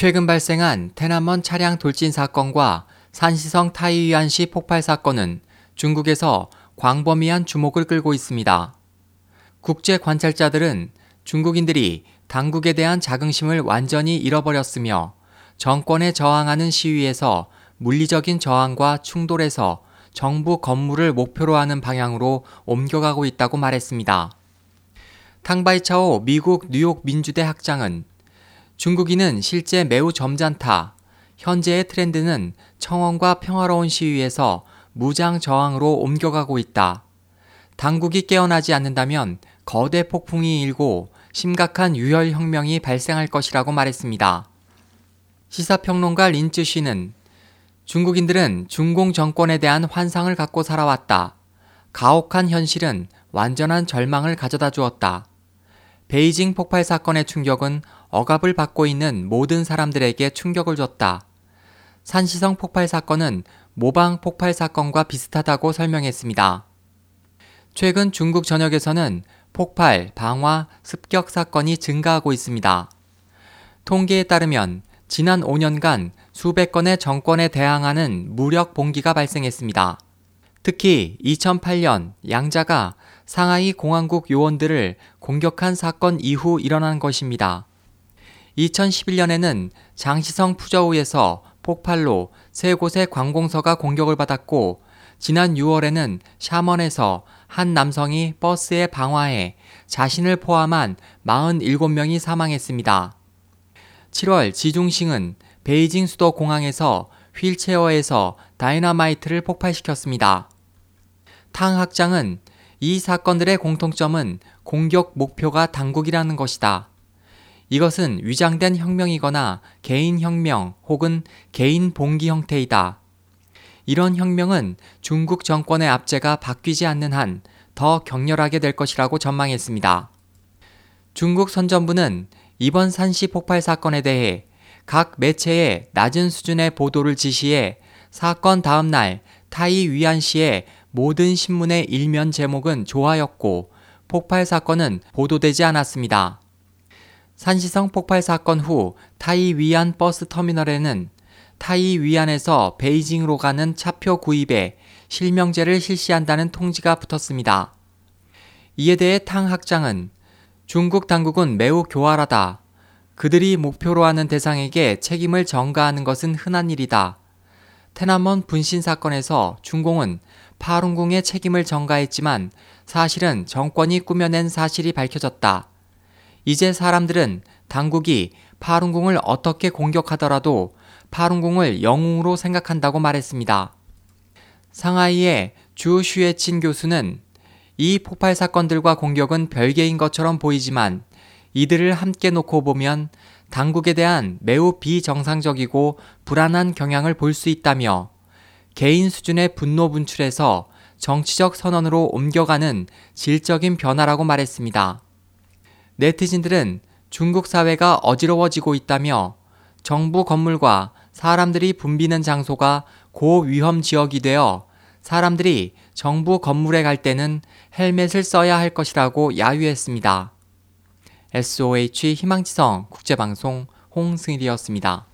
최근 발생한 테나먼 차량 돌진 사건과 산시성 타이위안시 폭발 사건은 중국에서 광범위한 주목을 끌고 있습니다. 국제 관찰자들은 중국인들이 당국에 대한 자긍심을 완전히 잃어버렸으며 정권에 저항하는 시위에서 물리적인 저항과 충돌에서 정부 건물을 목표로 하는 방향으로 옮겨가고 있다고 말했습니다. 탕바이차오 미국 뉴욕 민주대 학장은 중국인은 실제 매우 점잖다. 현재의 트렌드는 청원과 평화로운 시위에서 무장 저항으로 옮겨가고 있다. 당국이 깨어나지 않는다면 거대 폭풍이 일고 심각한 유혈 혁명이 발생할 것이라고 말했습니다. 시사평론가 린츠 씨는 중국인들은 중공 정권에 대한 환상을 갖고 살아왔다. 가혹한 현실은 완전한 절망을 가져다 주었다. 베이징 폭발 사건의 충격은 억압을 받고 있는 모든 사람들에게 충격을 줬다. 산시성 폭발 사건은 모방 폭발 사건과 비슷하다고 설명했습니다. 최근 중국 전역에서는 폭발, 방화, 습격 사건이 증가하고 있습니다. 통계에 따르면 지난 5년간 수백 건의 정권에 대항하는 무력 봉기가 발생했습니다. 특히 2008년 양자가 상하이 공항국 요원들을 공격한 사건 이후 일어난 것입니다. 2011년에는 장시성 푸저우에서 폭발로 세 곳의 관공서가 공격을 받았고 지난 6월에는 샤먼에서 한 남성이 버스에 방화해 자신을 포함한 47명이 사망했습니다. 7월 지중싱은 베이징 수도 공항에서 휠체어에서 다이너마이트를 폭발시켰습니다. 탕 학장은 이 사건들의 공통점은 공격 목표가 당국이라는 것이다. 이것은 위장된 혁명이거나 개인 혁명 혹은 개인 봉기 형태이다. 이런 혁명은 중국 정권의 압제가 바뀌지 않는 한 더 격렬하게 될 것이라고 전망했습니다. 중국 선전부는 이번 산시 폭발 사건에 대해 각 매체에 낮은 수준의 보도를 지시해 사건 다음 날 타이 위안시의 모든 신문의 일면 제목은 좋아였고 폭발 사건은 보도되지 않았습니다. 산시성 폭발 사건 후 타이 위안 버스 터미널에는 타이 위안에서 베이징으로 가는 차표 구입에 실명제를 실시한다는 통지가 붙었습니다. 이에 대해 탕 학장은 중국 당국은 매우 교활하다. 그들이 목표로 하는 대상에게 책임을 전가하는 것은 흔한 일이다. 테나먼 분신 사건에서 중공은 파룬궁의 책임을 전가했지만 사실은 정권이 꾸며낸 사실이 밝혀졌다. 이제 사람들은 당국이 파룬궁을 어떻게 공격하더라도 파룬궁을 영웅으로 생각한다고 말했습니다. 상하이의 주 슈에친 교수는 이 폭발 사건들과 공격은 별개인 것처럼 보이지만 이들을 함께 놓고 보면 당국에 대한 매우 비정상적이고 불안한 경향을 볼 수 있다며 개인 수준의 분노 분출에서 정치적 선언으로 옮겨가는 질적인 변화라고 말했습니다. 네티즌들은 중국 사회가 어지러워지고 있다며 정부 건물과 사람들이 붐비는 장소가 고위험 지역이 되어 사람들이 정부 건물에 갈 때는 헬멧을 써야 할 것이라고 야유했습니다. SOH 희망지성 국제방송 홍승일이었습니다.